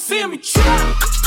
see me trap.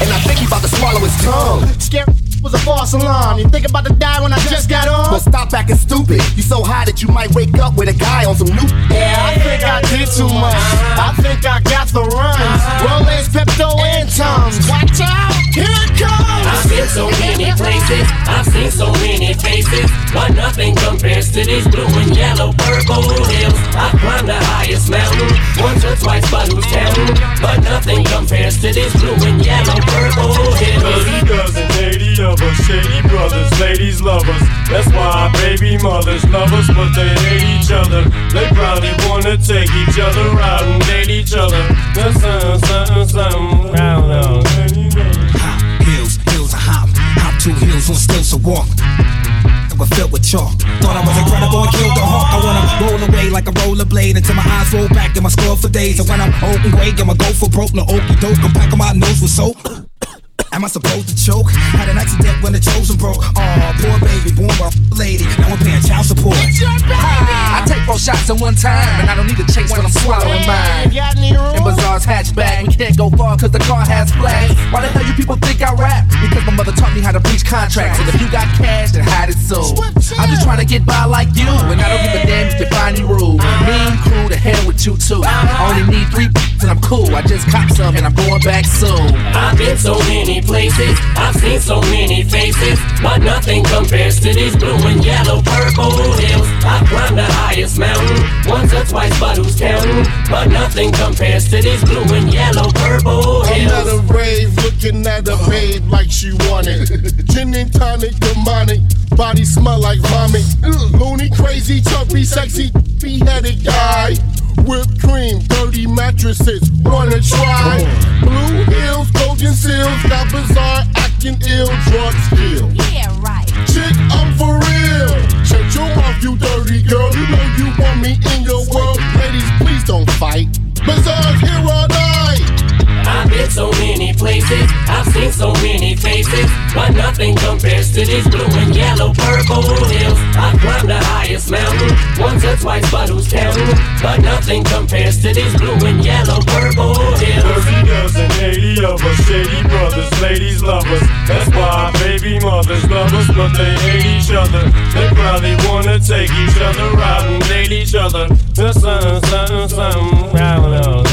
And I think he about to swallow his tongue. Scare was a false alarm. You think about to die when I just got on? But stop acting stupid. You so high that you might wake up with a guy on some new. Yeah, I think I did too much. I think I got the runs. Rolaids, Pepto, and Tums. Watch out, here it comes. I've been so many places, I've seen so many faces, but nothing compares to these blue and yellow purple hills. I've climbed the highest mountain once or twice, but who's counting? But nothing compares to these blue and yellow purple hills. Thirty dozen, eighty of us, shady brothers, ladies love us. That's why baby mothers love us, but they hate each other. They probably wanna take each other out and date each other. That's something, something, something. Two hills on stilts to walk. Were filled with chalk. Thought I was incredible and killed the hawk. I wanna roll away like a rollerblade until my eyes roll back and my skull for days. And when I'm old and gray, I'ma go for broke. No okey doke. I'm packing my nose with soap. Am I supposed to choke? Had an accident when the chosen broke. Aw, poor baby, born by a lady. Now I'm paying child support. Ah, I take four shots at one time, and I don't need to chase when I'm swallowing mine. Got any? In Bizarre's hatchback, we can't go far cause the car has flags. Why the hell you people think I rap? Because my mother taught me how to breach contracts. And if you got cash, then hide it so. I'm just trying to get by like you, and I don't give a damn if you find me rude. Mean crew, to hell with you too. I only need three and I'm cool. I just cop some and I'm going back soon. I've been so many places, I've seen so many faces, but nothing compares to these blue and yellow purple hills. I've climbed the highest mountain once or twice, but who's counting? But nothing compares to these blue and yellow purple I'm at a rave looking at a babe like she wanted. Gin and tonic, demonic, body smell like vomit. Loony, crazy, chubby, sexy, beheaded guy. Whipped cream, dirty mattresses, wanna try? Blue heels, golden seals, got bizarre, acting ill, drug skill. Many faces, but nothing compares to these blue and yellow purple hills. I've climbed the highest mountain once or twice, but who's counting? But nothing compares to these blue and yellow purple hills. Thirty dozen, eighty of us, shady brothers, ladies love us. That's why baby mothers love us, but they hate each other. They probably wanna take each other out and date each other. That's something, something, something. Round, round. and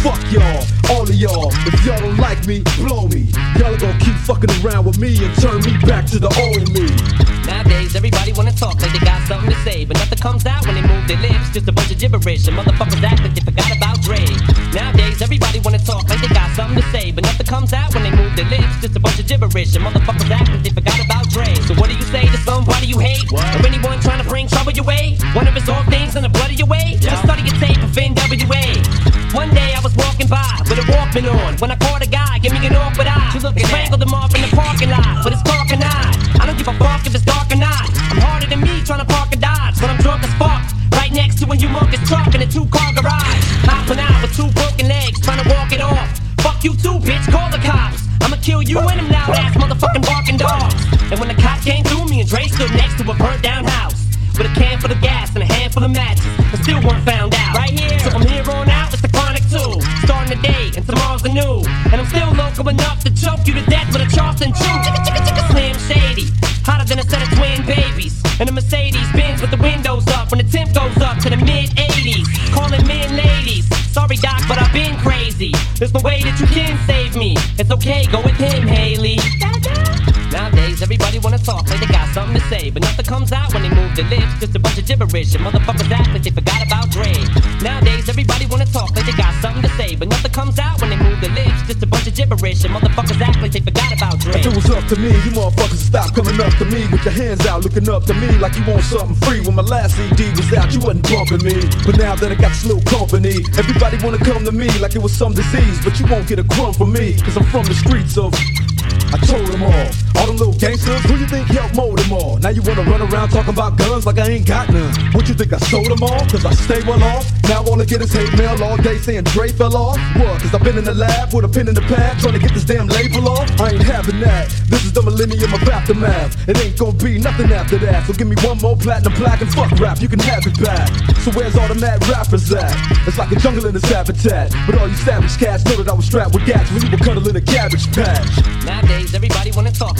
fuck y'all, all of y'all. If y'all don't like me, blow me. Y'all are gonna keep fucking around with me and turn me back to the old me. Nowadays, everybody wanna talk like they got something to say, but nothing comes out when they move their lips. Just a bunch of gibberish, and motherfuckers act like they forgot about Dre. Nowadays, everybody wanna talk like they got something to say, but nothing comes out when they move their lips. Just a bunch of gibberish, and motherfuckers act like they forgot about Dre. So what do you say to somebody you hate, or anyone trying to bring trouble your way? One of his old things in the blood of your way. Just with a Walkman on when I caught a guy, give me an awkward eye. She looked strangled him off in the parking lot, but it's dark and I. Don't give a fuck if it's dark or not. I'm harder than me trying to park a Dodge, but I'm drunk as fuck. Right next to a humongous truck in a two-car garage. Hopping out with two broken legs, trying to walk it off. Fuck you too, bitch, call the cops. I'ma kill you and them loud ass motherfucking barking dogs. And when the cop came through, me and Dre stood next to a burnt down house. With a can full of gas and a handful of matches, local enough to choke you to death with a Charleston chicka slim shady, hotter than a set of twin babies. And a Mercedes Benz with the windows up when the temp goes up to the mid 80s. Calling men ladies. Sorry, Doc, but I've been crazy. There's no way that you can save me. It's okay, go with him, Hailie. Nowadays, everybody wanna talk like they got something to say, but nothing comes out when they move their lips. Just a bunch of gibberish, and motherfuckers act like they forgot about Dre. Nowadays, everybody gibberish, and motherfuckers act like they forgot about Dre. If it was up to me, you motherfuckers stop coming up to me with your hands out, looking up to me like you want something free. When my last CD was out, you wasn't bumping me. But now that I got this little company, everybody wanna come to me like it was some disease. But you won't get a crumb from me, cause I'm from the streets of. I told them all. All them little gangsters, who you think helped mold them all? Now you wanna run around talking about guns like I ain't got none. What you think I sold them all? Cause I stay well off. Now all I get is hate mail all day saying Dre fell off. What? Cause I've been in the lab with a pen in the pad trying to get this damn label off. I ain't having that. This is the millennium of aftermath. It ain't gonna be nothing after that. So give me one more platinum plaque and fuck rap, you can have it back. So where's all the mad rappers at? It's like a jungle in its habitat. But all you savage cats know that I was strapped with gats when you were cuddling a cabbage patch. Nowadays, everybody wanna talk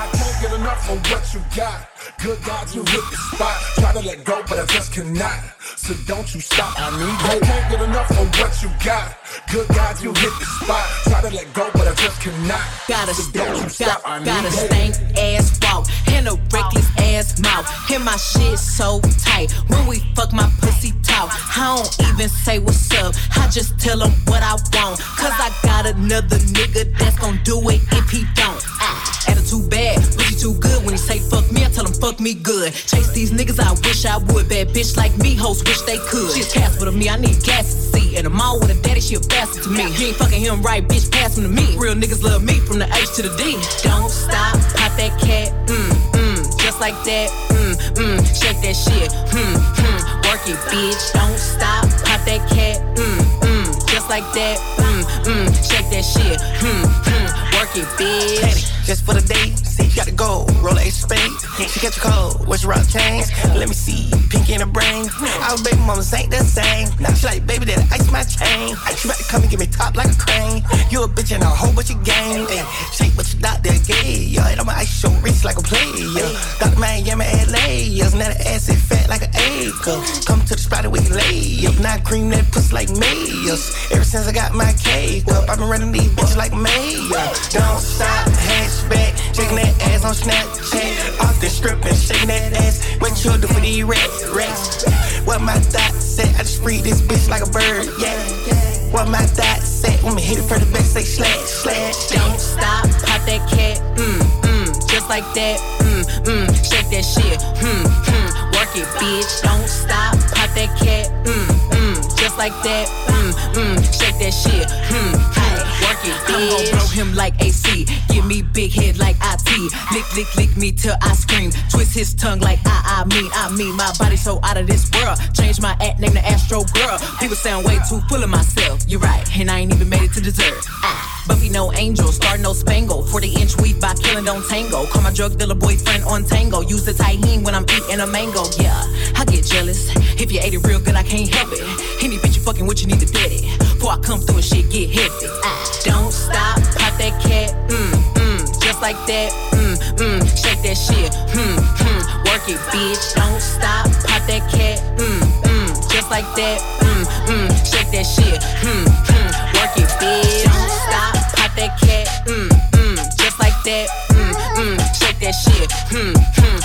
I can't get enough of what you got. Good God, you hit the spot. Try to let go, but I just cannot. So don't you stop. I need you. Can't get enough of what you got. Good God, you hit the spot. Try to let go, but I just cannot. Got a so don't you stop. got, I need got a stank ass walk and a reckless ass mouth. And my shit so tight. When we fuck my pussy talk, I don't even say what's up. I just tell him what I want. Cause I got another nigga that's gonna do it if he don't. Ah, attitude bad, pussy too good. When he say fuck me, I tell him fuck me good. Chase these niggas, I wish I would. Bad bitch like me, wish they could. She's Casper to me, I need gas to see. And I'm all with a daddy, she a bastard to me. You ain't fucking him right, bitch, pass him to me. Real niggas love me from the H to the D. Don't stop, pop that cat, mm, mm, just like that, mm, mm, shake that shit, mm, mm, work it, bitch. Don't stop, pop that cat, mm, mm, just like that, mm, mm, shake that shit, mm, mm, bitch. Just for the day, see you got to go. Roll a spade. She catch a cold. What's your rock chains? Let me see. Pink in the brain. Our baby mamas ain't the same. Now she like, baby, that ice my chain. She about to come and give me top like a crane. You a bitch and a whole bunch of game. Ay, shake what your doctor gave. Yeah, and I'ma ice your wrist like a player. Dr. Miami LA. Yeah, now the ass is fat like an acre. Come to the spot where you lay up. Now cream that pussy like mayors. Ever since I got my cake up, I've been running these bitches like mayor. Don't stop, hatchback. Shaking that ass on Snapchat. Off the strip and shaking that ass. What you do for these rats, rats? What my thought said, I just free this bitch like a bird, yeah. What my thought said, when me hit it for the back, say slash, slash. Don't stop, pop that cat, mm, mm, just like that, mm, mm, shake that shit, mm, mm, work it, bitch. Don't stop, pop that cat, mm, mm, just like that. Mmm, mmm, shake that shit. Hmm, hmm, work it, bitch. I'm gon' blow him like AC. Give me big head like IT. Lick, lick, lick me till I scream. Twist his tongue like I, I mean, I mean. My body so out of this world. Change my act, name the Astro Girl. People sound way too full of myself. You're right, and I ain't even made it to dessert. Ah, Buffy no angel, star no spangle. 40 inch weed by killing don't tango. Call my drug dealer boyfriend on tango. Use the tahini when I'm eating a mango. Yeah, I get jealous. If you ate it real good, I can't help it. Any bitch you fucking with, you need to dead it. Before I come through and shit get heavy. Ah, don't stop, pop that cat. Mmm, mmm, just like that. Mmm, mmm, shake that shit. Hmm, hmm, work it, bitch. Don't stop, pop that cat. Mmm, mmm, just like that. Mmm, mmm, shake that shit. Hmm, hmm, work it, bitch. Don't stop, pop that cat. Mmm, mmm, just like that. Mmm, mmm, shake that shit. Hmm, hmm,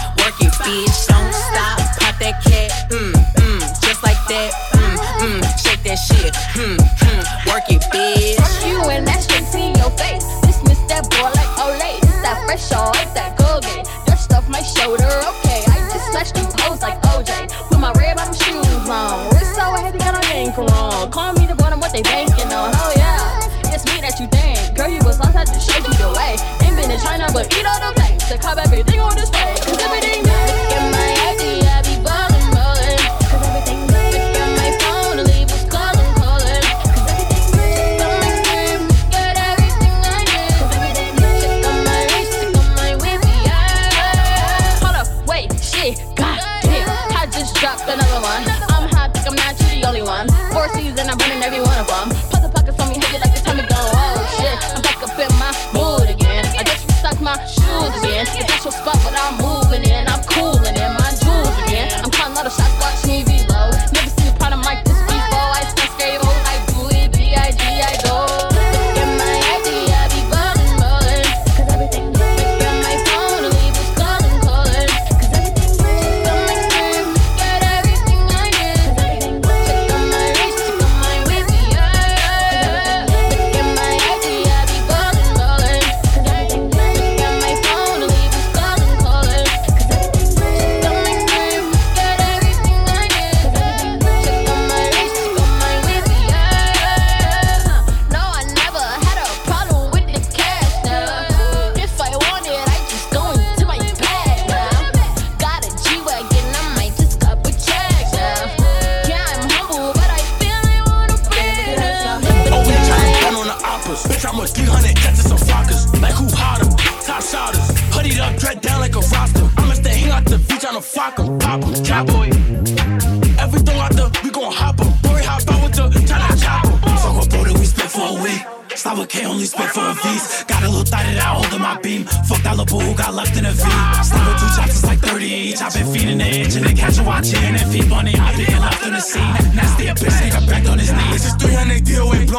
work it, bitch. Don't stop, pop that cat. Mmm, mmm, just like that. Mmm, mmm, shake that shit. Hmm, hmm, work it, bitch. Fuck you and that straight to your face. Dismiss that boy like Olay. That fresh all like that Colgate. Dust off my shoulder, okay. I just smashed you hoes like OJ. With my red bottom shoes on. Wrist so heavy, got a yank wrong. Call me the bottom, what they banking on. Oh yeah, it's me that you think. Girl, you was lost, I just showed you the way. Ain't been in China, but eat all the place. To cop everything on display. Cause everything Dropped another one. I'm hot, think I'm not you the only one. Four seasons, I'm running every one of them. Put the pockets on me, heavy like the time to go. Oh shit, I'm back up in my mood again. I just restocked my shoes again. It's not your spot, but I'm moving in. I'm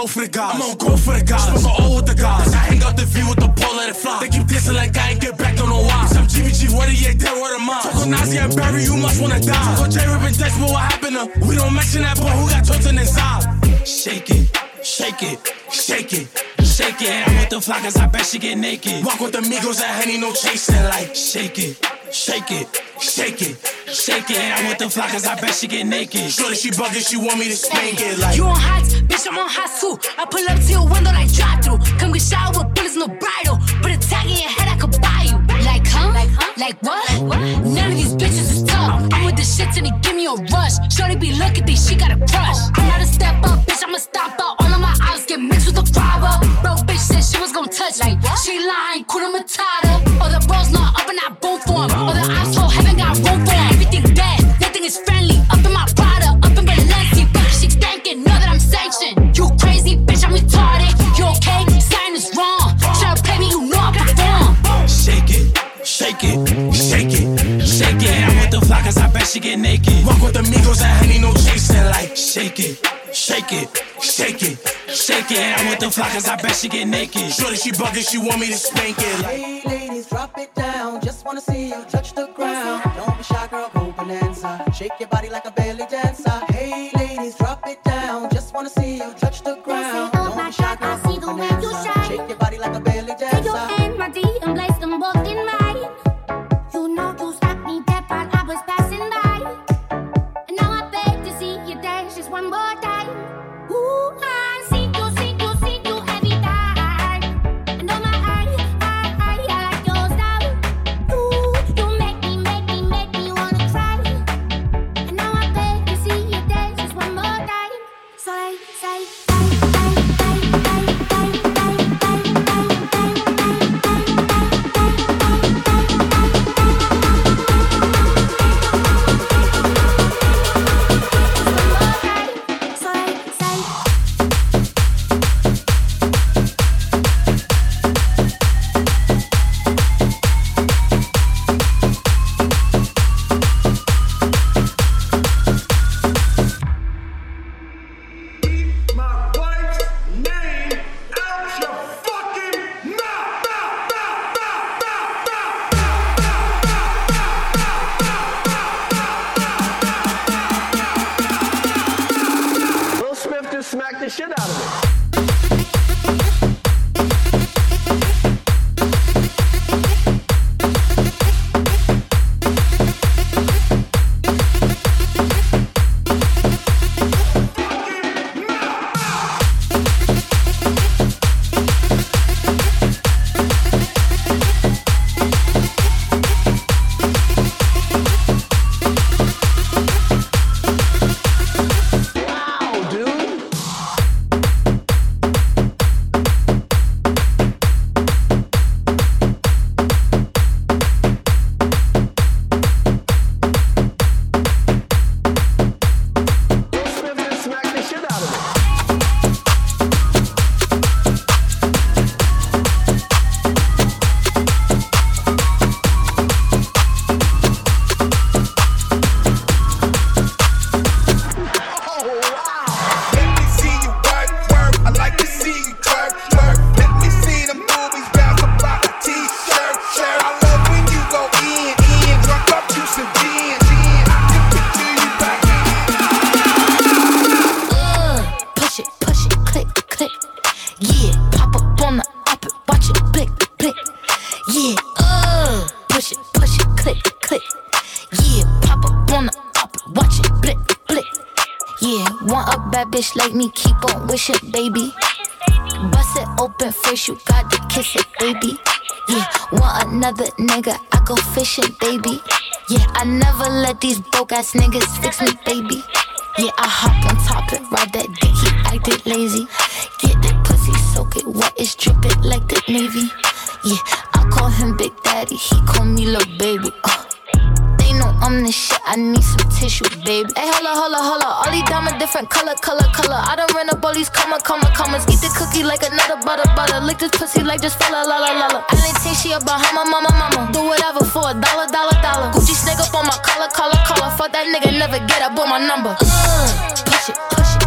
For the guys. I'm on go for the guys. Smoke a O with the guys. I hang out the V with the pole, let it fly. They keep dissing like I ain't get back, don't know why. Some GBG, what he ain't dead, word of mine. Talk on Nazi and mm-hmm. Barry, you must wanna die. Talk on J Rip and Dex, but what happened to? We don't mention that boy who got chosen inside. Shake it, shake it, shake it. Shake it, I'm with the flockers, I bet she get naked. Walk with the Migos and Henny, no chasing. Like, shake it, shake it, I'm with the flockers, I bet she get naked. Shorty, she bugging, she want me to spank it. Like, You on hot, bitch, I'm on hot too. I pull up to your window like drive through. Come get shot with bullets, no bridle. Put a tag in your head, I could buy you. Like, huh? Like, huh? Like what? None of these bitches is tough. I'm with the shit and they give me a rush. Shorty be looking, she got a crush. I'm not a step up, Flockers, I bet she get naked. Shorty, she bugging, she want me to spank it. Hey ladies, drop it down. Just wanna see Yeah. Ass niggas fix me, baby. Yeah, I hop on top and ride that dick, he acted lazy. Get that pussy, soak it wet, it's dripping like the Navy. Yeah, I call him Big Daddy, he call me little baby. Uh. They know I'm the shit, I need some tissue, baby. Hey, holla, holla, holla. All these diamonds different color, color, color. I done ran up all these comma, comma, commas. Eat the cookie like another butter, butter. Lick this pussy like just fella, la, la, la, la. I didn't think she a Bahama, mama, that nigga, never get up on my number. Uh, push it, push it,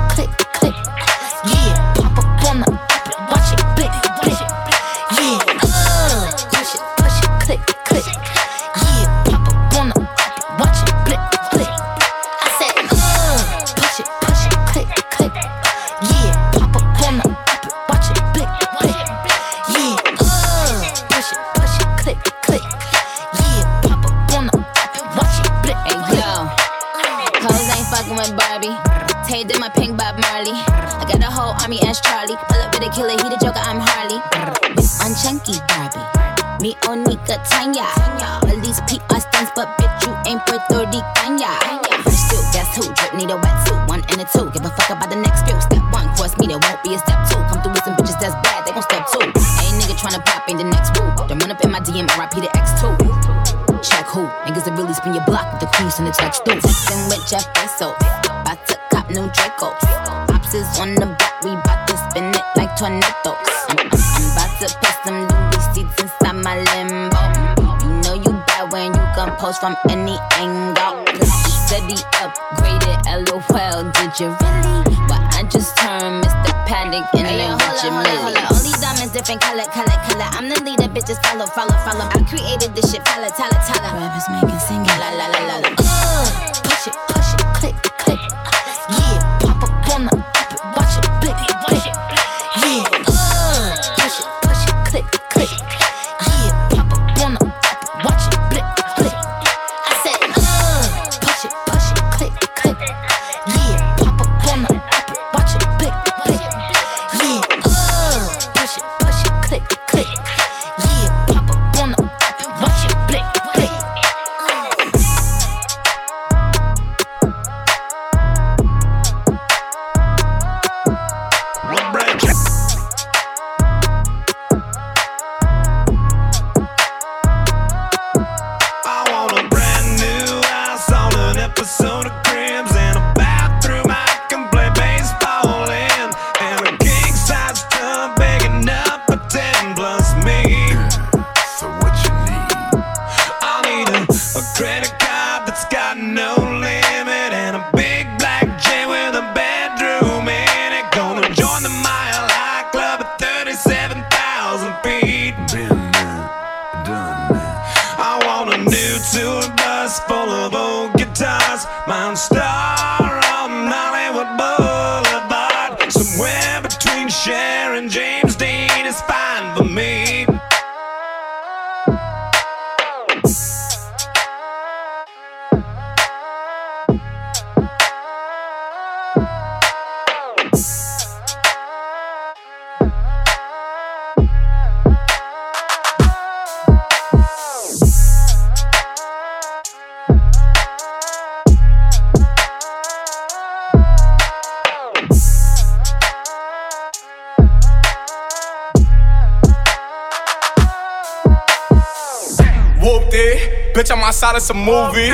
Mr. Panic in Hey, the yo, Richard holla, holla, Millie. All these diamonds different color, color, color. I'm the leader, bitches follow, follow, follow. I created this shit, tala, tala, tala. Bitch, I'm outside of some movie.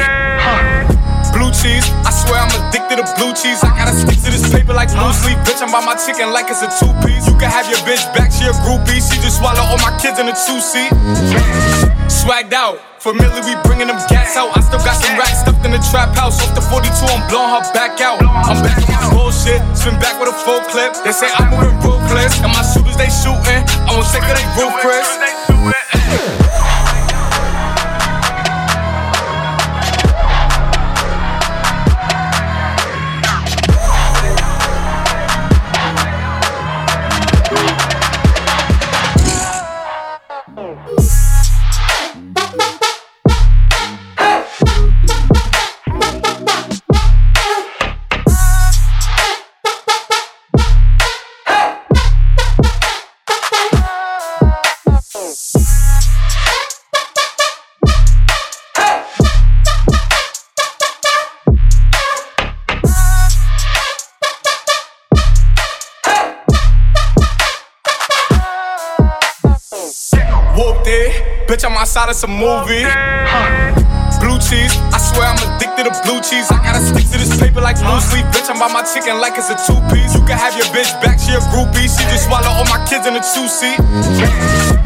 Blue cheese, I swear I'm addicted to blue cheese. I gotta stick to this paper like blue sleep. Bitch, I'm by my chicken like it's a two piece. You can have your bitch back, she a groupie. She just swallow all my kids in a two seat. Swagged out, familiar, we bringing them gas out. I still got some racks stuffed in the trap house. Off the 42, I'm blowing her back out. I'm back on my bullshit, spin back with a full clip. They say I'm moving ruthless, and my shooters they shooting. I won't take of they roof, I'm outside of some movie. Blue cheese, I swear I'm addicted to blue cheese. I gotta stick to this paper like blue sleep. Bitch, I'm by my chicken like it's a two piece. You can have your bitch back, she a groupie. She just swallow all my kids in a two seat.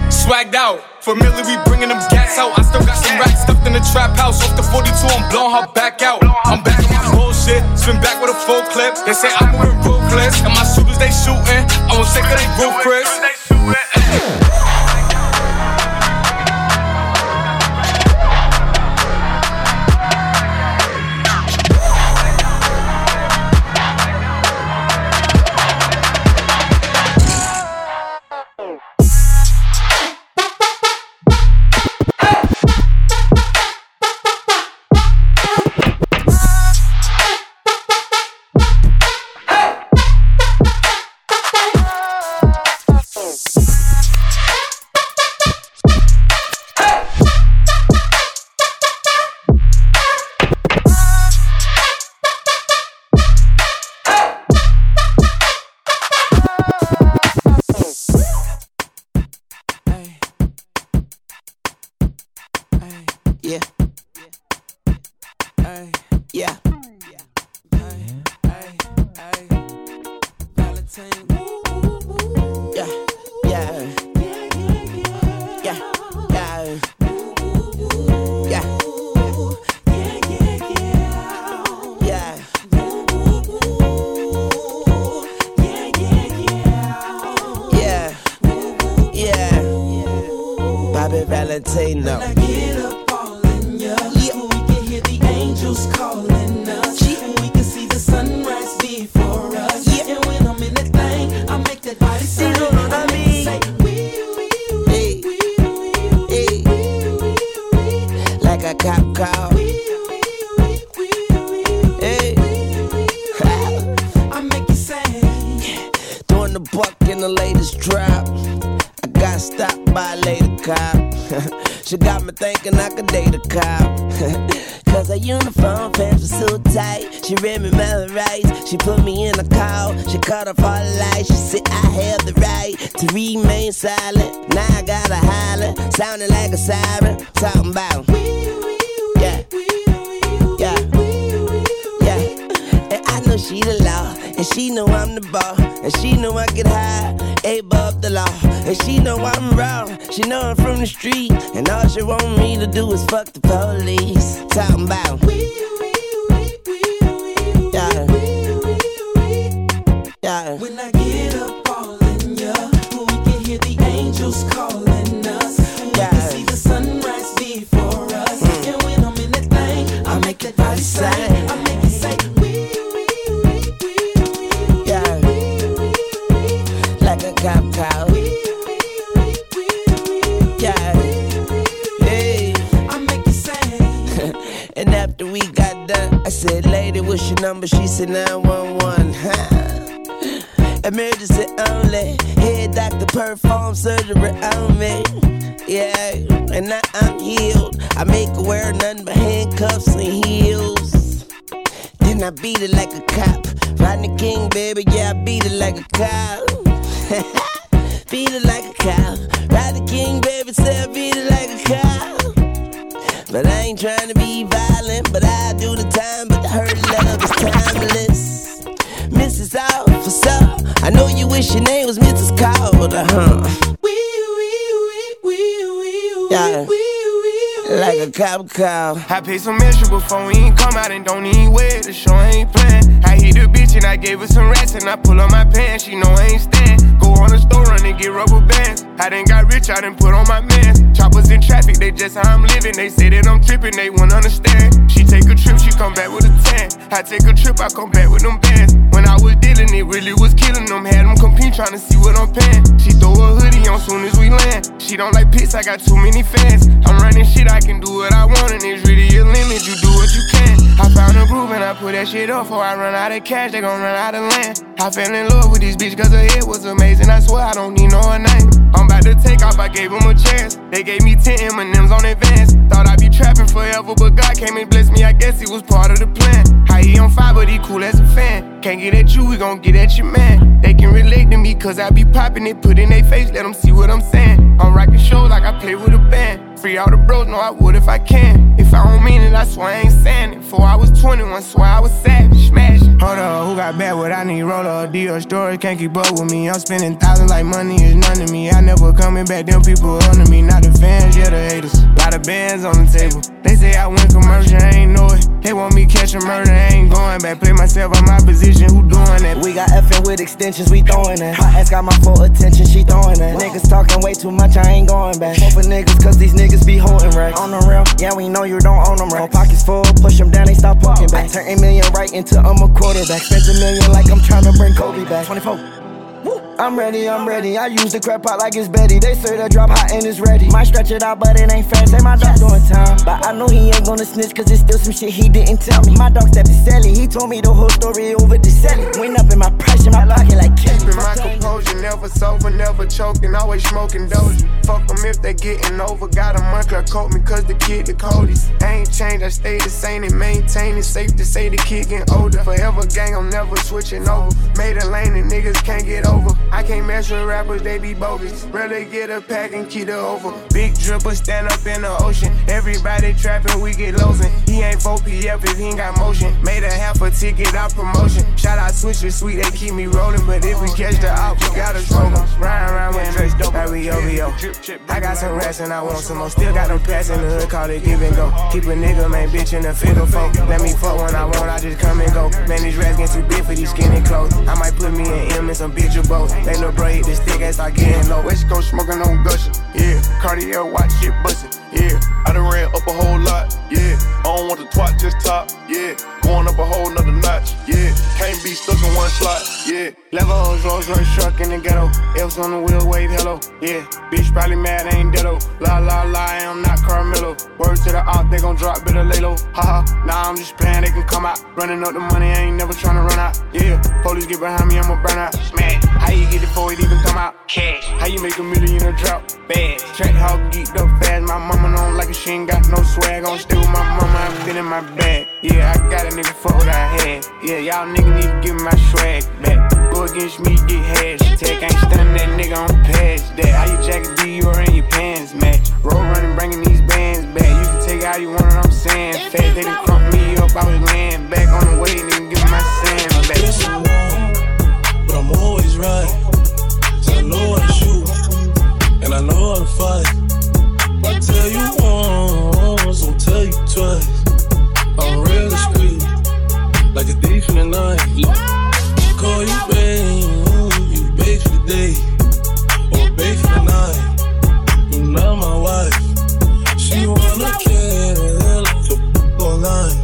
Swagged out, familiar, we bringing them gas out. I still got some racks stuffed in the trap house. Off the 42, I'm blowing her back out. I'm back on my bullshit, spin back with a full clip. They say I'm moving ruthless, and my shooters they shooting. I won't say cause they roof She put me in a call. She cut off all the lights. She said I have the right to remain silent. Now I gotta holler, sounding like a siren. Talking about. Yeah. Yeah. Yeah. And I know she the law. And she know I'm the ball. And she know I get high, above the law. And she know I'm wrong. She know I'm from the street. And all she want me to do is fuck the police. Yeah. Like a cop call. I paid some extra before we ain't come out and don't even wear the show ain't playing. Hit the bitch and I gave her some rats and I pull on my pants. She know I ain't stand. Go on the store run and get rubber bands. I done got rich, I done put on my mans. Choppers in traffic, they just how I'm living. They say that I'm tripping, they won't understand. She take a trip, she come back with a tan. I take a trip, I come back with them bands. When I was dealing, it really was killing them. Had them compete trying to see what I'm paying. She throw a hoodie on soon as we land. She don't like pics, I got too many fans. I'm running shit, I can do what I want, and it's really a limit. You do what you can. I found a groove and I put that shit up. Before I run out of cash, they gon' run out of land. I fell in love with this bitch cause her head was amazing. I swear I don't need no her name. I'm about to take off, I gave them a chance. They gave me 10 M&M's on advance. Thought I'd be trapping forever, but God came and blessed me. I guess he was part of the plan. How he on fire, but he cool as a fan. Can't get at you, we gon' get at your man. They can relate to me cause I be popping it, put in their face, let them see what I'm saying. I'm rocking shows like I play with a band. Free all the bros, know I would if I can. If I don't mean it, I swear I ain't saying it. Before I was 21, swear I was savage, smashing. Hold up, who got bad what I need? Roller, deal, story, can't keep up with me. I'm spending thousands like money is none to me. I never coming back, them people under me. Not the fans, yeah, the haters. Lot of bands on the table. They say I went commercial, I ain't know it. They want me catching murder, I ain't going back. Play myself on my position, who doing that? We got effing with extensions, we throwing that. My ass got my full attention, she throwing that. Niggas talking way too much, I ain't going back. Fuck for niggas, cause these niggas be holding racks. On the real, yeah, we know you don't own them racks. Pockets full, push them down, they stop poking back. Turn a million right into I'm a quarterback. Spend a million like I'm trying to bring Kobe back. 24. I'm ready, I'm ready. I use the crap pot like it's Betty. They say the drop hot and it's ready. Might stretch it out, but it ain't fast. Say my dog doing time. But I know he ain't gonna snitch, cause it's still some shit he didn't tell me. My dog stepped to Sally. He told me the whole story over the Sally. Went up in my price in my pocket like Kelly. Keeping my composure, never sober, never choking, always smoking dozy. Fuck them if they getting over. Got a month, coat me, cause the kid the coldest. I ain't changed, I stay the same and maintain it. Safe to say the kid getting older. Forever gang, I'm never switching over. Made a lane niggas can't get over. I can't mess with rappers, they be bogus. Rather get a pack and keep it over. Big dripper, stand up in the ocean. Everybody trapping, we get losing. He ain't 4PF if he ain't got motion. Made a half a ticket out promotion. Shout out Switcher Sweet, they keep me rolling. But if we catch the op, we gotta stroke em. Ryan around with Drake, dope, like we OVO. I got some rats and I want some more. Still got them pass in the hood, call it give and go. Keep a nigga, man, bitch in the figure folk. Let me fuck when I want, I just come and go. Man, these rats get too big for these skinny clothes. I might put me an M and some bitch or both. They bro hit the stick and start getting low. West Coast smoking on gushing, yeah. Cartier watch shit bustin', yeah. I done ran up a whole lot, yeah. I don't want the twat, just top, yeah. Going up a whole nother notch, yeah. Can't be stuck in one slot, yeah. Levels, Rolls Royce truck in the ghetto. Elves on the wheel, wave hello, yeah. Bitch probably mad, ain't deado. La la la, I am not Carmelo. Words to the op, they gon' drop, better lay low. Haha, nah, I'm just playing, they can come out. Running up the money, I ain't never tryna run out, yeah. Police get behind me, I'ma burn out. Smash, how you get it before it even come out? Cash, how you make a million a drop? Bad, Trackhawk geeked up fast. My mama don't like it, she ain't got no swag. On stay with my mama, I fit in my bag. Yeah, I got a nigga fuck what I had. Yeah, y'all niggas need to give me my swag back. Go against me, get hashtag. Ain't stunning that nigga on past that. How you jacket be you or in your pants match? Roll running, bringing these bands back. You can take it how you want it, I'm saying. Fat, they done crump me up, I was laying back on the way, nigga, give my sand back. but I'm always right. So I know how to shoot, and I know how to fight. I tell you once, I'll tell you twice. I'm real discreet, like a thief in the night. Call you babe, you oh, babe for the day, or babe for the night. You're not my wife. She wanna kill, so online.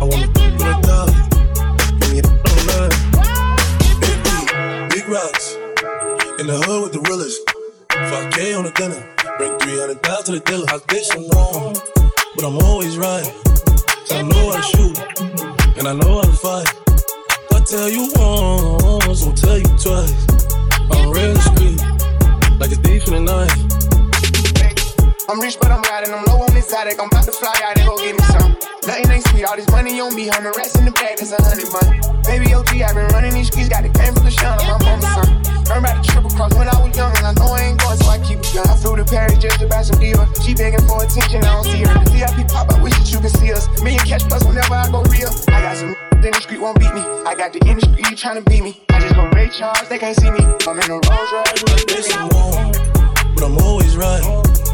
I wanna put her down, give me online. Big, big rocks in the hood with the realest. 5K on the dinner, bring 300 pounds to the dealer. I did some wrong, but I'm always right. I know how to shoot, and I know how to fight. I tell you once, I'll tell you twice. I'm real discreet, like a thief in the night. I'm rich, but I'm riding. I'm low on this side. I'm about to fly out and go get me some. Nothing ain't sweet. All this money on me. Hundred rats in the bag. That's a hundred bun. Baby OG, i been running these streets. Got the game for the shine on my mama's son. Learned about the triple cross when I was young. And I know I ain't going, so I keep it young. I flew to Paris just to buy some Dior. She begging for attention. I don't see her. The VIP pop. I wish that you could see us. Million cash plus whenever I go real. I got some in the street won't beat me. I got the industry trying to beat me. I just go Ray Charles, they can't see me. I'm in a Rolls Royce with a Listen, but I'm always right.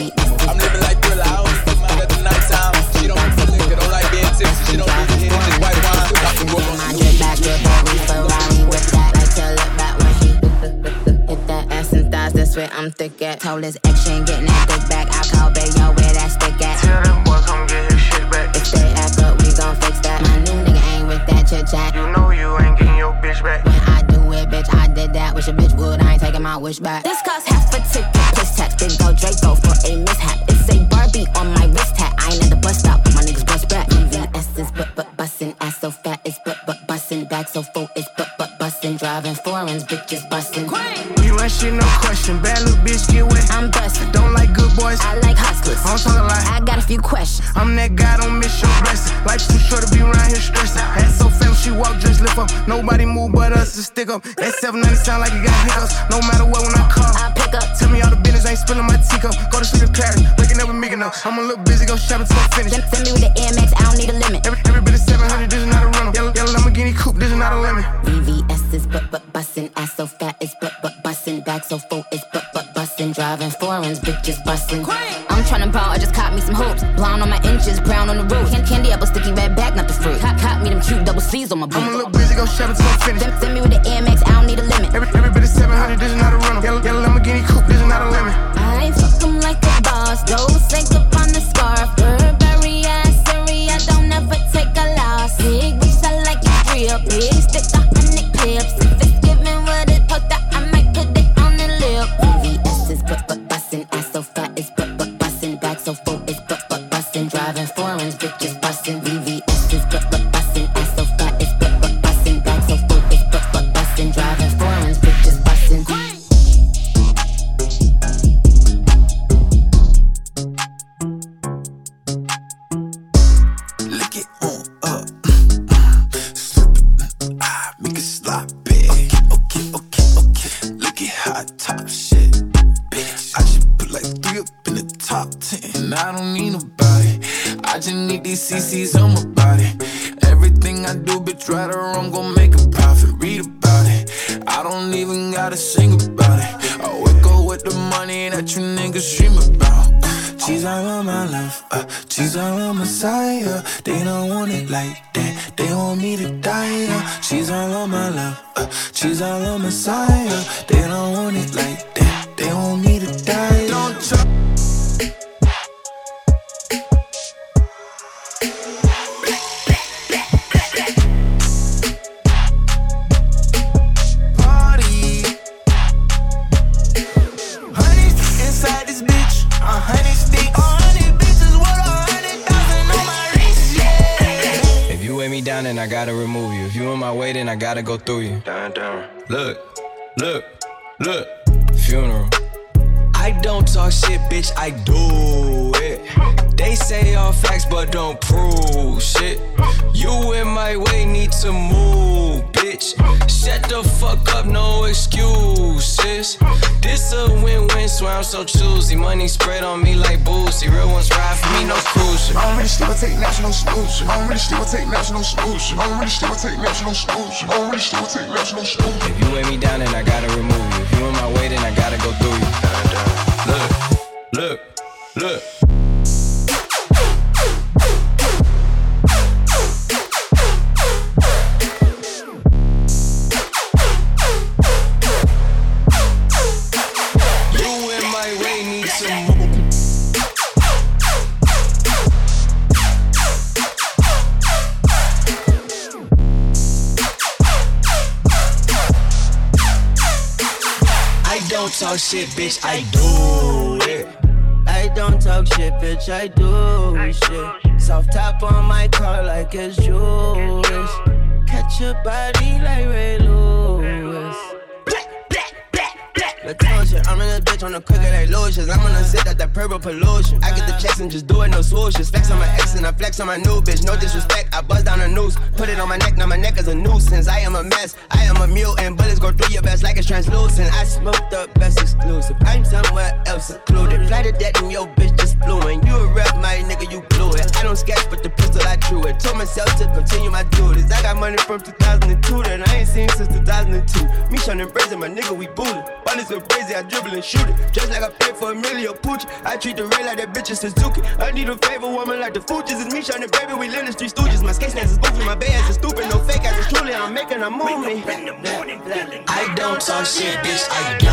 and thighs. That's where I'm thick at. Told his ex she ain't getting that dick back. I call Bayo where that stick at. Tell them boys come get his shit back. If they act up, we gon' fix that. My new nigga ain't with that chit chat. You know you ain't getting your bitch back. When I do it, bitch, I did that. Wish a bitch would. I ain't taking my wish back. This cost half a ticket. Plus tax. Then go Draco for a mishap. It's a Barbie on my wrist hat. I ain't at the bus stop, but my niggas bust back. VVS is but but bussin'. Ass so fat it's but but bussin'. Back so full it's but but bussin'. Driving foreigns, bitches bussin'. You ain't shit, no question. Bad little bitch, get wet. I'm bustin'. Don't like good boys. I like hustlers. I'm talking like I got a few questions. I'm that guy, don't miss your blessing. Life's too short to be around here stressing. Ass so fam, she walk, dress, lift up. Nobody move but us to stick up. That 790 sound like you got hiccups. No matter what, when I call, I pick up. Tell me all the business, I ain't spilling my teacup. Go to sleep in Paris, waking up with Mickey up. I'm a little busy, go shopping till I finish. Send, send me with the Amex, I don't need a limit. Every, every bit of 700, this is not a rental. Yellow, yellow Lamborghini coupe, this is not a lemon. VVS is but but bussin', ass so fat is but but bussin', back so full is but but bussin', driving foreigns, bitches bussin'. I'm tryna ball, I just caught me some hoops. Blonde on my inches, brown on the roof. Can- Candy apple, sticky red bag, not the fruit. Cop, cop me them cute double C's on my boots. I'm a little busy, go shopping till I finish. Send, send me with the Amex, I don't need a limit. Every, every bit of 700, this is not a rental. Yellow, yellow Lamborghini coupe, this is not a lemon. I ain't fuck 'em like a boss. Those on the You way, need to move, bitch. Shut the fuck up, no excuses. This a win-win, swear I'm so choosy. Money spread on me like boozy. Real ones ride for me, no cruising. I don't really still take national solution. I don't really still take national solution. I don't really still take national solution. I don't really still take national solution. If you weigh me down, then I gotta remove you. If you in my way, then I gotta go through you. Look, look, look. Talk shit, bitch, I do it. I don't talk shit, bitch, I do shit. Soft top on my car like it's Jewish. Catch your body like Ray Lewis. I'm in this bitch on the cricket like lotions. I'm gonna sit at that purple pollution. I get the checks and just do it, no swooshes. Flex on my ex and I flex on my new bitch. No disrespect, I buzz down a noose. Put it on my neck, now my neck is a nuisance. I am a mess, I am a mutant. Bullets go through your vest like it's translucent. I smoke the best exclusive. I'm somewhere else secluded. Fly to death and your bitch just flew in. You a rep, my nigga, you blew it. I don't sketch, but the pistol I drew it. Told myself to continue my duties. I got money from 2002 that I ain't seen since 2002. Me shunning brazen, my nigga, we booted. Go crazy, I dribble and shoot it. Just like I paid for a million Pucci. I treat the rail like that bitch is Suzuki. I need a favor woman like the Fugees. It's me shunning, baby, we live the street stooges. My skate stance is goofy, my bay ass is stupid. No fake ass is truly, I'm making a movie. I don't talk shit, bitch, I do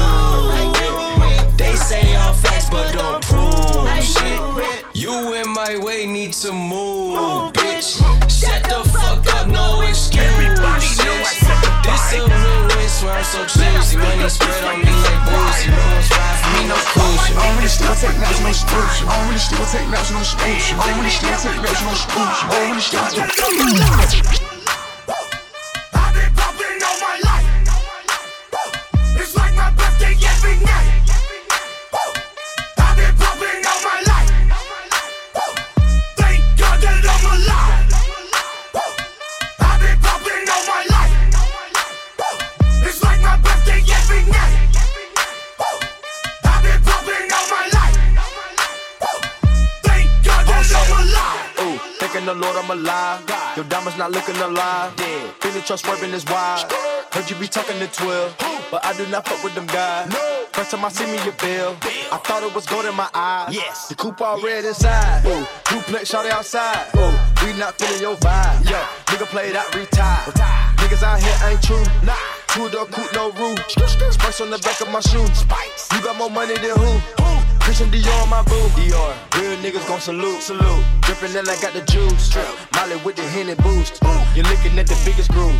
it. They say all facts, but don't prove shit. You in my way, need to move, bitch. Shut the fuck up, no excuses. This a win-win, swear I'm so choosy. Money spread on me like boozy. No one's ride for me, no cruising. I don't really still take national solution. I don't really still take national solution. I don't really still take national solution. I don't really still take. I've Trust swerving is wild. Heard you be talking to 12, but I do not fuck with them guys. First time I see me a bill, I thought it was gold in my eyes. Yes, the coupe all red inside. Ooh, duplex shot outside. Ooh, we not feeling your vibe. Yo, nigga played out, retired. Niggas out here ain't true. Nah, two door coupe, no roof. Spice on the back of my shoes. You got more money than who? Christian Dior on my boo. Dior. Real niggas gon' salute. Salute. Drippin' and I got the juice. Trip. Molly with the Henny boost. You're looking at the biggest groove.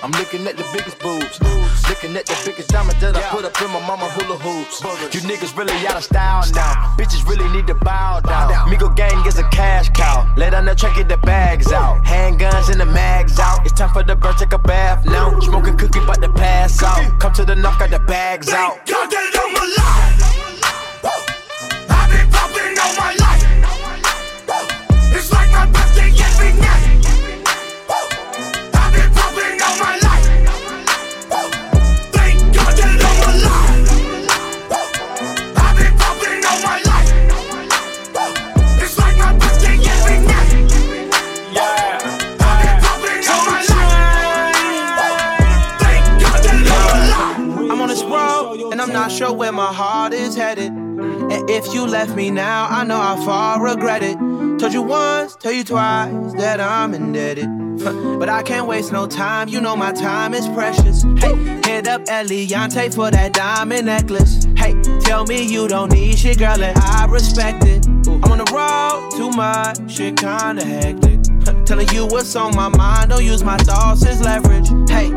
I'm looking at the biggest boobs. Looking at the biggest diamond that I put up in my mama hula hoops. You niggas really out of style now. Bitches really need to bow down. Migo gang is a cash cow. Let on the track, get the bags out. Handguns and the mags out. It's time for the bird, take a bath now. Smoking cookie, but the pass out. Come to the knock, got the bags out. God, that I'm alive. Not sure where my heart is headed. And if you left me now, I know how far I regret it. Told you once, tell you twice that I'm indebted. But I can't waste no time, you know my time is precious. Hey, hit up Eliantte for that diamond necklace. Hey, tell me you don't need shit, girl, and I respect it. I'm on the road, too much, shit kinda hectic. Telling you what's on my mind, don't use my thoughts as leverage. Hey,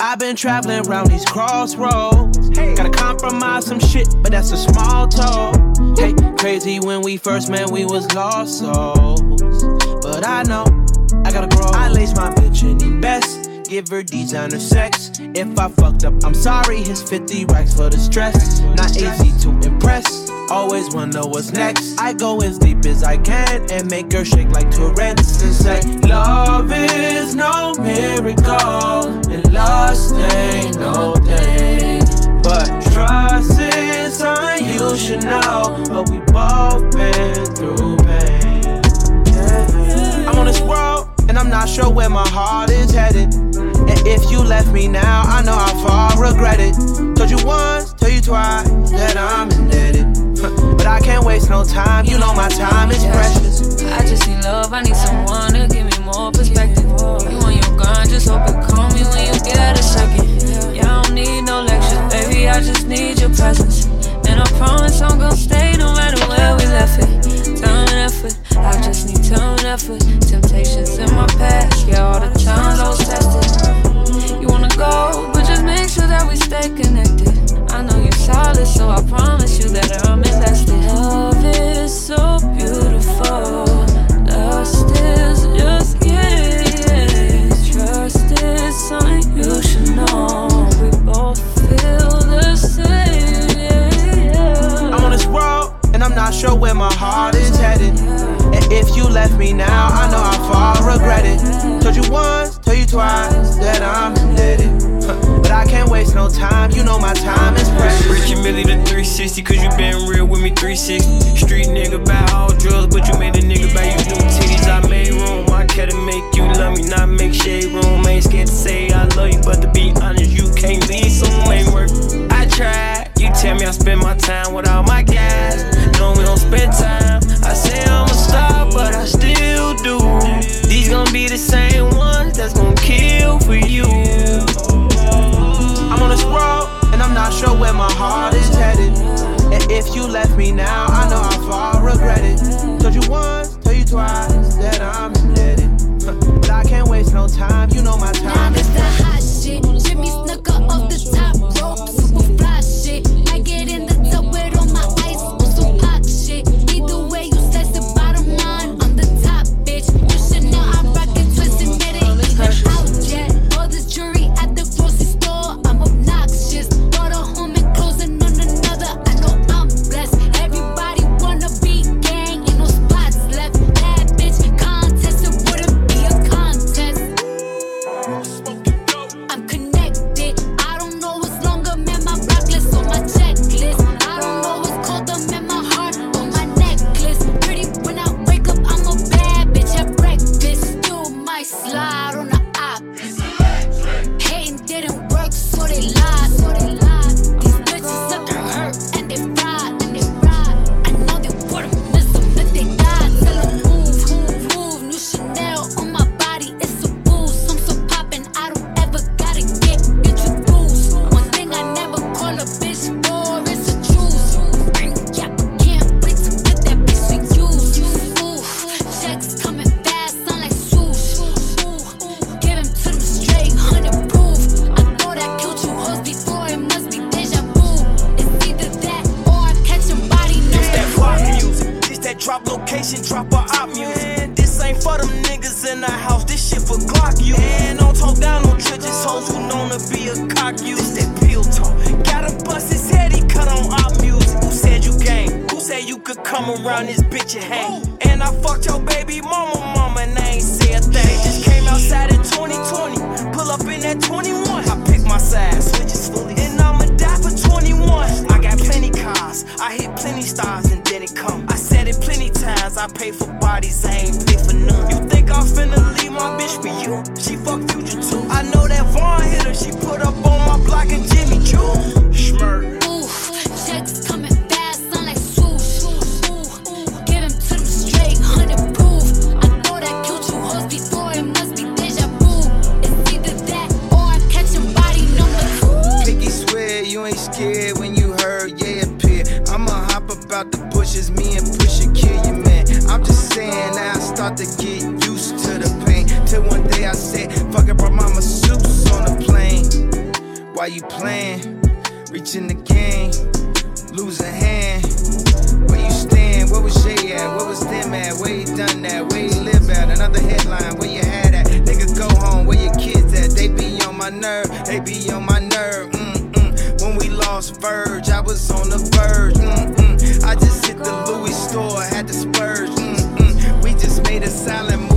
I've been traveling around these crossroads. Gotta compromise some shit, but that's a small toll. Hey, crazy when we first met, we was lost souls. But I know I gotta grow. I lace my bitch in the best. Give her designer sex. If I fucked up, I'm sorry. His 50 racks for the stress. Not easy to impress. Always wonder what's next. I go as deep as I can and make her shake like Tourette's and say, Love is no miracle, and lust ain't no thing. But trust is something you should know. But we both been through pain. I'm on this road, and I'm not sure where my heart is headed. And if you left me now, I know how far I regret it. Told you once, tell you twice that I'm indebted. But I can't waste no time, you know my time is precious. I just need love, I need someone to give me more perspective. You on your grind, just hope you call me when you get a second. Yeah, I don't need no lectures, I just need your presence. And I promise I'm gonna stay no matter where we left it. Time and effort, I just need time and effort. Temptations in my past, yeah, all the times I was tested. You wanna go, but just make sure that we stay connected. I know you're solid, so I promise you that I'm invested. Love is so beautiful. Not sure where my heart is headed. And if you left me now, I know how far I regret it. Told you once, told you twice that I'm indebted. But I can't waste no time, you know my time is precious. And Millie the 360, cause you been real with me 360. Street nigga buy all drugs, but you made a nigga buy you new titties. I made room, I to make you love me, not make if you left me now, I know how far I regret it. Told you once, tell you twice that I'm indebted. But I can't waste no time, you know my time come around this bitch and hang? And I fucked your baby mama, mama, and I ain't say a thing. Just came outside in 2020, pull up in that 21. I pick my side, switches fully, and I'ma die for 21. I got plenty cars, I hit plenty stars, and then it come. I said it plenty times, I pay for bodies, I ain't pay for none. You think I'm finna leave my bitch for you? She fuck future too. I know that Vaughn hit her, she put up on my block and Jimmy Choo. Ooh, checks ain't scared when you heard yeah appear. I'ma hop about the bushes, me and Pusha kill you, man. I'm just saying now I start to get used to the pain. Till one day I said, fuck it, brought my masseuse on the plane. Why you playing? Reaching the game, lose a hand. Where you stand? Where was Shay at? Where was them at? Where you done that? Where you live at? Another headline, where you had at? Nigga, go home, where your kids at? They be on my nerve, they be on my nerve. Lost Verge, I was on the verge. Mm-mm. I just hit the Louis store, had to splurge. Mm-mm. We just made a silent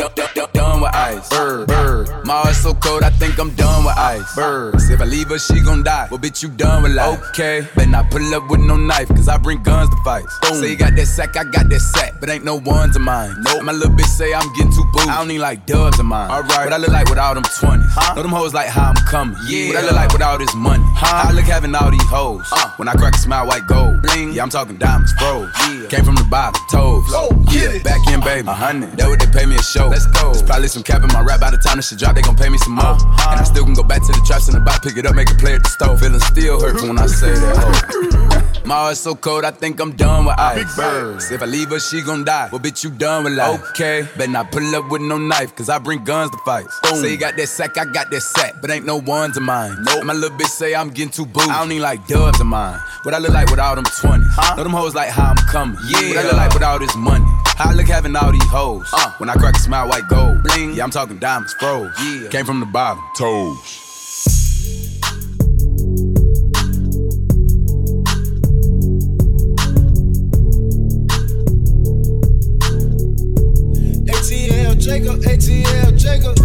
Done, done, with ice. Bird, bird. My heart's so cold, I think I'm done with ice. Birds. If I leave her, she gon' die. Well, bitch, you done with life. Okay. Better not pull up with no knife, cause I bring guns to fights. Say you got that sack, I got that sack, but ain't no ones of mine. Nope. My little bitch say I'm getting too booed. I don't need like dubs of mine. Alright. What I look like without them 20s. Huh? Know them hoes like how I'm coming. Yeah. What I look like with all this money. Huh? I look having all these hoes. Uh. When I crack a smile, white gold. Bling. Yeah, I'm talking diamonds, froze. Yeah. Came from the bottom, toes. Oh, yeah. Back in, baby. A hundred. That what they pay me a show. Let's go. There's probably some cap in my rap by the time this shit drop, they gon' pay me some more. Uh-huh. And I still can go back to the traps in the box, pick it up, make a play at the stove. Feeling still hurt when I say that. My heart's so cold, I think I'm done with ice. Big birds. If I leave her, she gon' die. Well, bitch, you done with life. Okay. Better not pull up with no knife, cause I bring guns to fight. Say you got that sack, I got that sack, but ain't no ones of mine. Nope. My little bitch say I'm getting too booed. I don't need like dubs of mine. What I look like without them 20s. Huh? Know them hoes like how I'm coming. Yeah. What I look like with all this money. How I look having all these hoes. Uh. When I crack a smile, white gold. Bling. Yeah, I'm talking diamonds, froze. Yeah. Came from the bottom. Toes. ATL Jacob, ATL Jacob.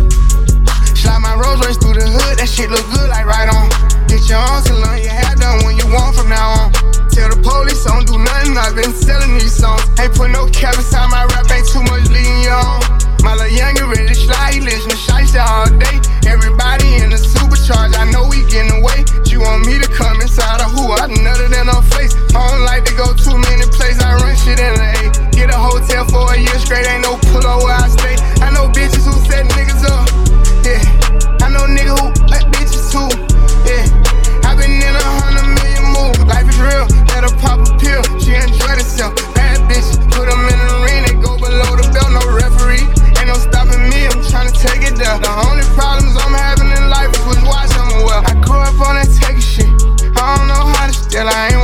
Slide my Rolls Royce through the hood, that shit look good like right on. Get your own salon, your hair done when you want from now on. Tell the police I don't do nothing, I've been selling these songs. Ain't put no cap inside my rap, ain't too much leading you on. My little youngin' ready to slide, he listen to shiesty all day. Everybody in the supercharge, I know we getting away. You want me to come inside of who? I nutted in her face. I don't like to go too many places, I run shit in the A. Get a hotel for a year straight, ain't no pull up where I stay. I know bitches who set niggas up. Yeah, I know niggas who let bitches too. Steal, I ain't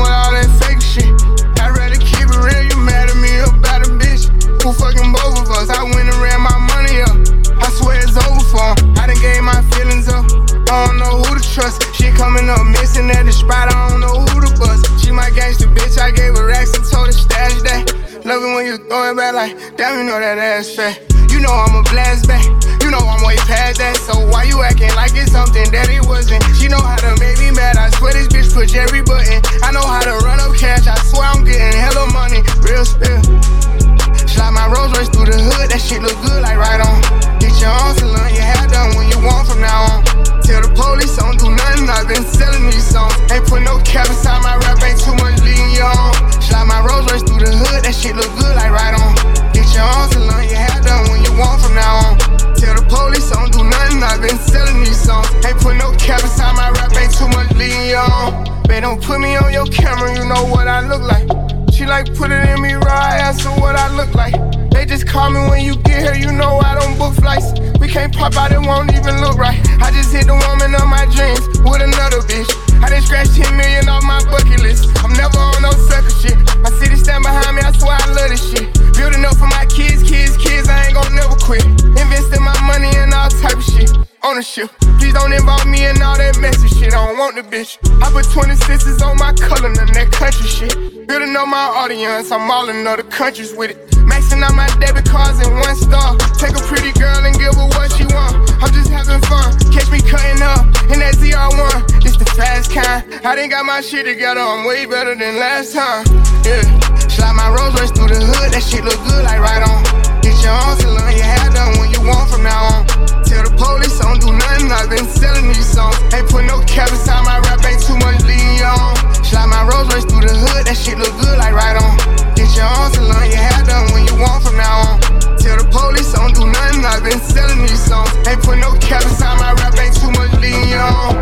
audience. I'm all in other countries with it. Maxing out my debit cards in one star. Take a pretty girl and give her what she want. I'm just having fun. Catch me cutting up in that ZR1. It's the fast kind. I done got my shit together. I'm way better than last time. Yeah. Slide my Rolls Royce through the hood. That shit look good like right on. Get your own salon, your have done when you want from now on. Tell the police I don't do nothing. I've been selling these songs. Ain't put no cap inside my rap. Ain't too much lean on. Slide my Rolls Royce through the hood, that shit look good like right on. Get your own salon, your hair done when you want from now on. Tell the police, I don't do nothing, I've been selling these songs. Ain't put no cap inside my rap, ain't too much lean on.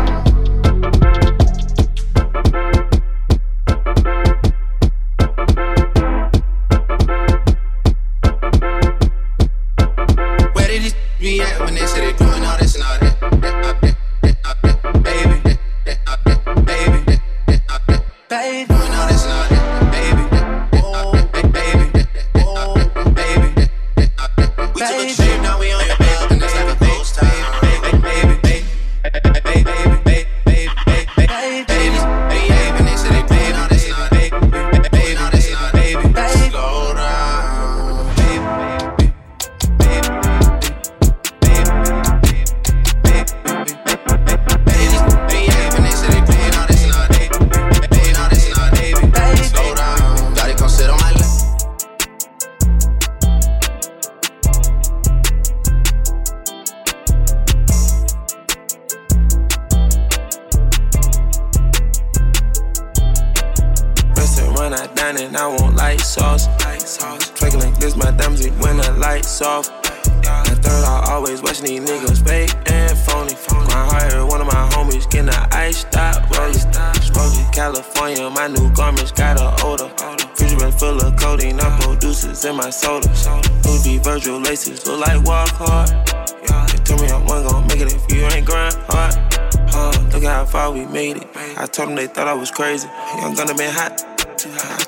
crazy. Young gunna been hot.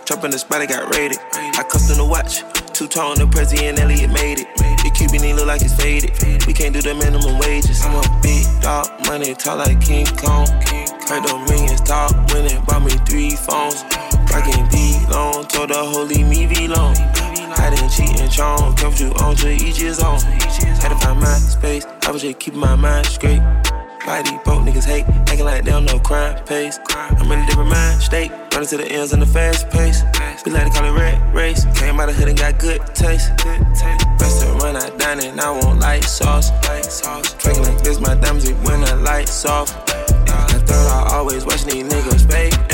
Chopping the spot, I got raided. I custom the watch. Two tone, the president Eliantte made it. The Cuban look like it's faded. We can't do the minimum wages. I'm a big dog, money tall like King Kong. to the ends in the fast pace. We like to call it red race. Came out of hood and got good taste. Restaurant I dine and I want light sauce. Drinking like this, my diamonds when the lights off. I thought I always watching these niggas fake.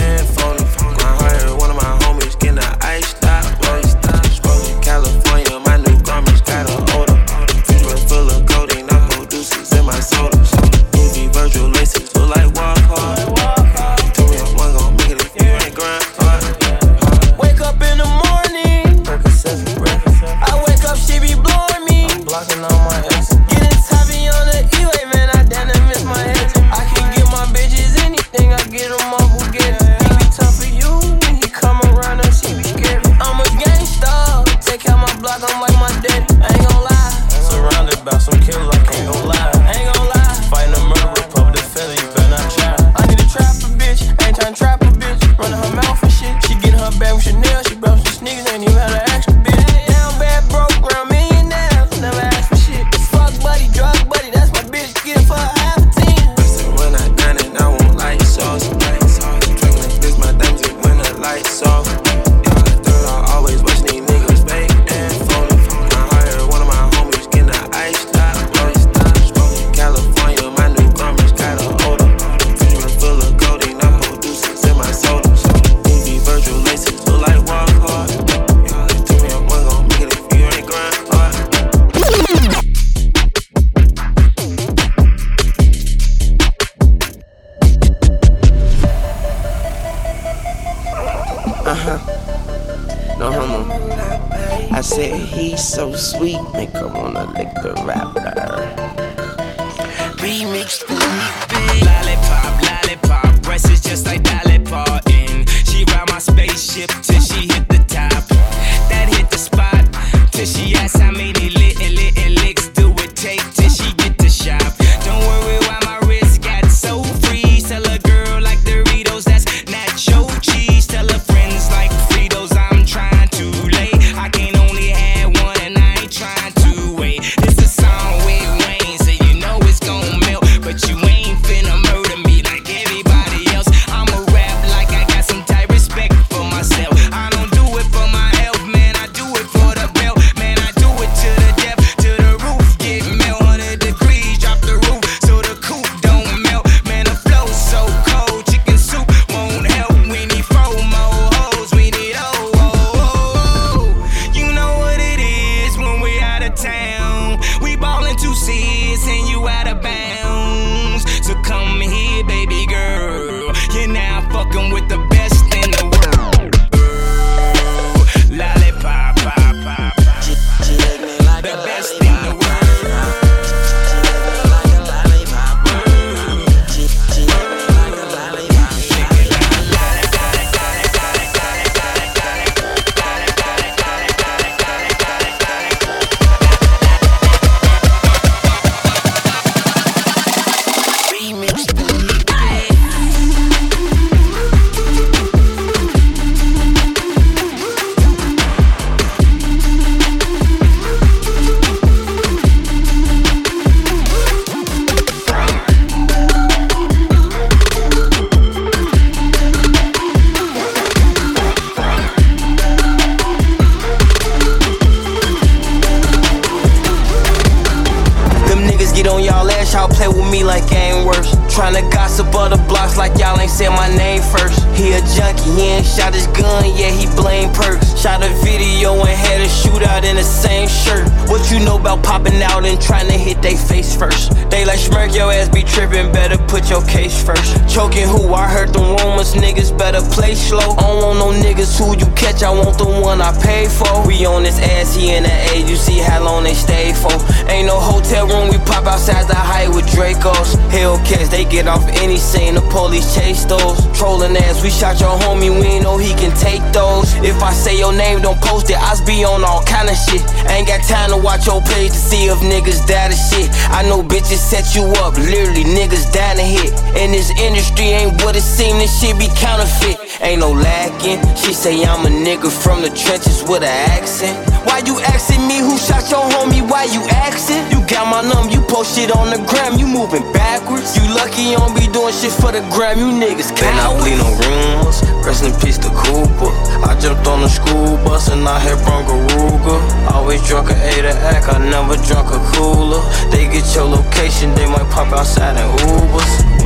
They get off any scene, the police chase those. Trolling ass, we shot your homie, we ain't know he can take those. If I say your name, don't post it, I be on all kind of shit. Ain't got time to watch your page to see if niggas die to shit. I know bitches set you up, literally niggas dying to hit. And this industry ain't what it seem, this shit be counterfeit. Ain't no lacking. She say I'm a nigga from the trenches with an accent. Why you asking me who shot your homie? Why you asking? You got my number, you post shit on the gram, you moving backwards. You lucky you don't be doing shit for the gram, you niggas Better not cowards. bleed no rumors. Rest in peace to Cooper. I jumped on the school bus and I hit Bronco Ruger. Always drunk a A to act, I never drunk a cooler. They get your location, they might pop outside in Ubers.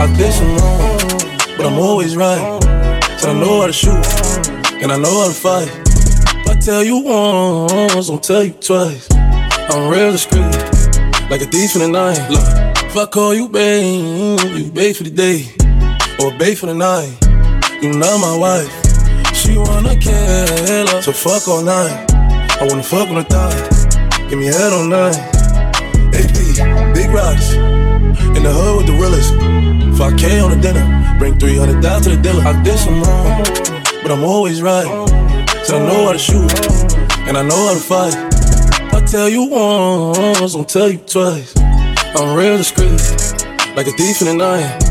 I did some wrong, but I'm always right. So I know how to shoot, and I know how to fight. If I tell you once, I'll tell you twice. I'm real discreet, like a thief in the night. Look, if I call you babe, you babe for the day, or babe for the night. You not my wife. She wanna kill her, so fuck all night. I wanna fuck on the thigh, give me head all night. AP, big rocks. In the hood with the realest. 5K on the dinner. Bring 300 down to the dealer. I did some wrong, but I'm always right. So I know how to shoot, and I know how to fight. I tell you once, I'll tell you twice. I'm real discreet, like a thief in the night.